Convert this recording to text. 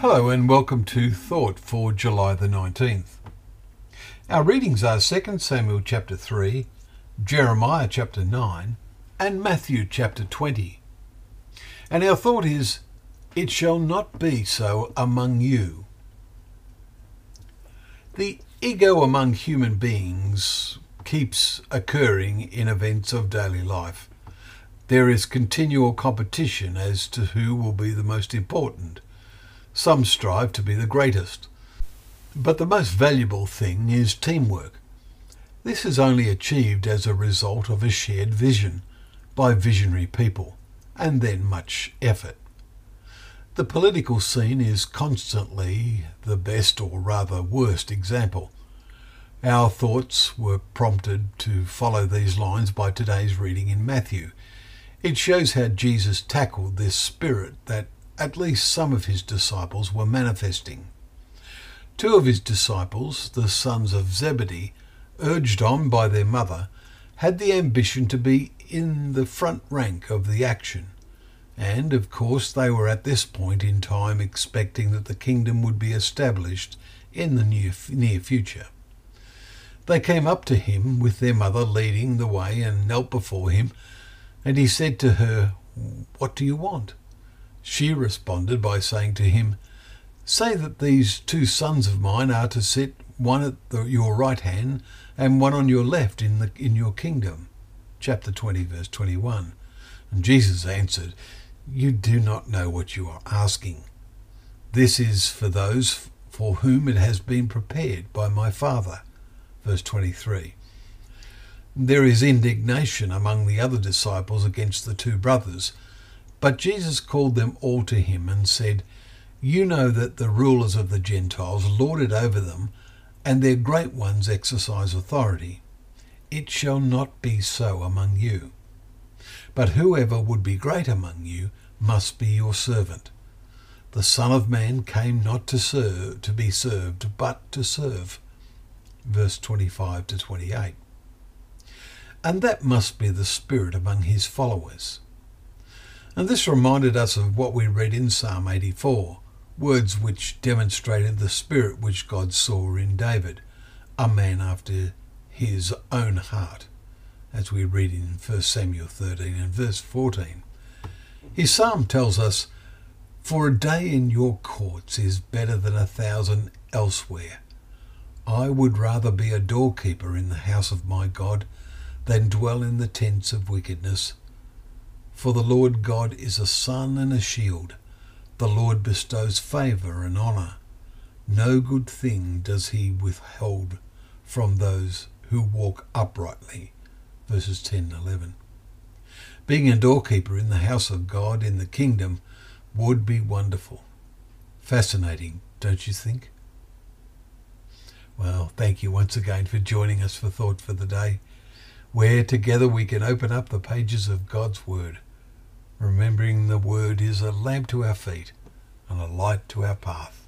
Hello and welcome to Thought for July the 19th. Our readings are 2 Samuel chapter 3, Jeremiah chapter 9, and Matthew chapter 20. And our thought is, It shall not be so among you. The ego among human beings keeps occurring in events of daily life. There is continual competition as to who will be the most important some strive to be the greatest. But the most valuable thing is teamwork. This is only achieved as a result of a shared vision by visionary people, and then much effort. The political scene is constantly the best or rather worst example. Our thoughts were prompted to follow these lines by today's reading in Matthew. It shows how Jesus tackled this spirit that at least some of his disciples were manifesting. Two of his disciples, the sons of Zebedee, urged on by their mother, had the ambition to be in the front rank of the action. And, of course, they were at this point in time expecting that the kingdom would be established in the near, near future. They came up to him with their mother leading the way and knelt before him, and he said to her, What do you want? She responded by saying to him, Say that these two sons of mine are to sit one at the, your right hand and one on your left in, the, in your kingdom. Chapter 20, verse 21. And Jesus answered, You do not know what you are asking. This is for those for whom it has been prepared by my Father. Verse 23. There is indignation among the other disciples against the two brothers but Jesus called them all to him and said, You know that the rulers of the Gentiles lord it over them, and their great ones exercise authority. It shall not be so among you. But whoever would be great among you must be your servant. The Son of Man came not to serve to be served, but to serve. Verse 25 to 28. And that must be the spirit among his followers. And this reminded us of what we read in Psalm 84, words which demonstrated the spirit which God saw in David, a man after his own heart, as we read in 1 Samuel 13 and verse 14. His psalm tells us, For a day in your courts is better than a thousand elsewhere. I would rather be a doorkeeper in the house of my God than dwell in the tents of wickedness. For the Lord God is a sun and a shield. The Lord bestows favour and honour. No good thing does he withhold from those who walk uprightly. Verses 10 and 11. Being a doorkeeper in the house of God in the kingdom would be wonderful. Fascinating, don't you think? Well, thank you once again for joining us for Thought for the Day, where together we can open up the pages of God's Word remembering the word is a lamp to our feet and a light to our path.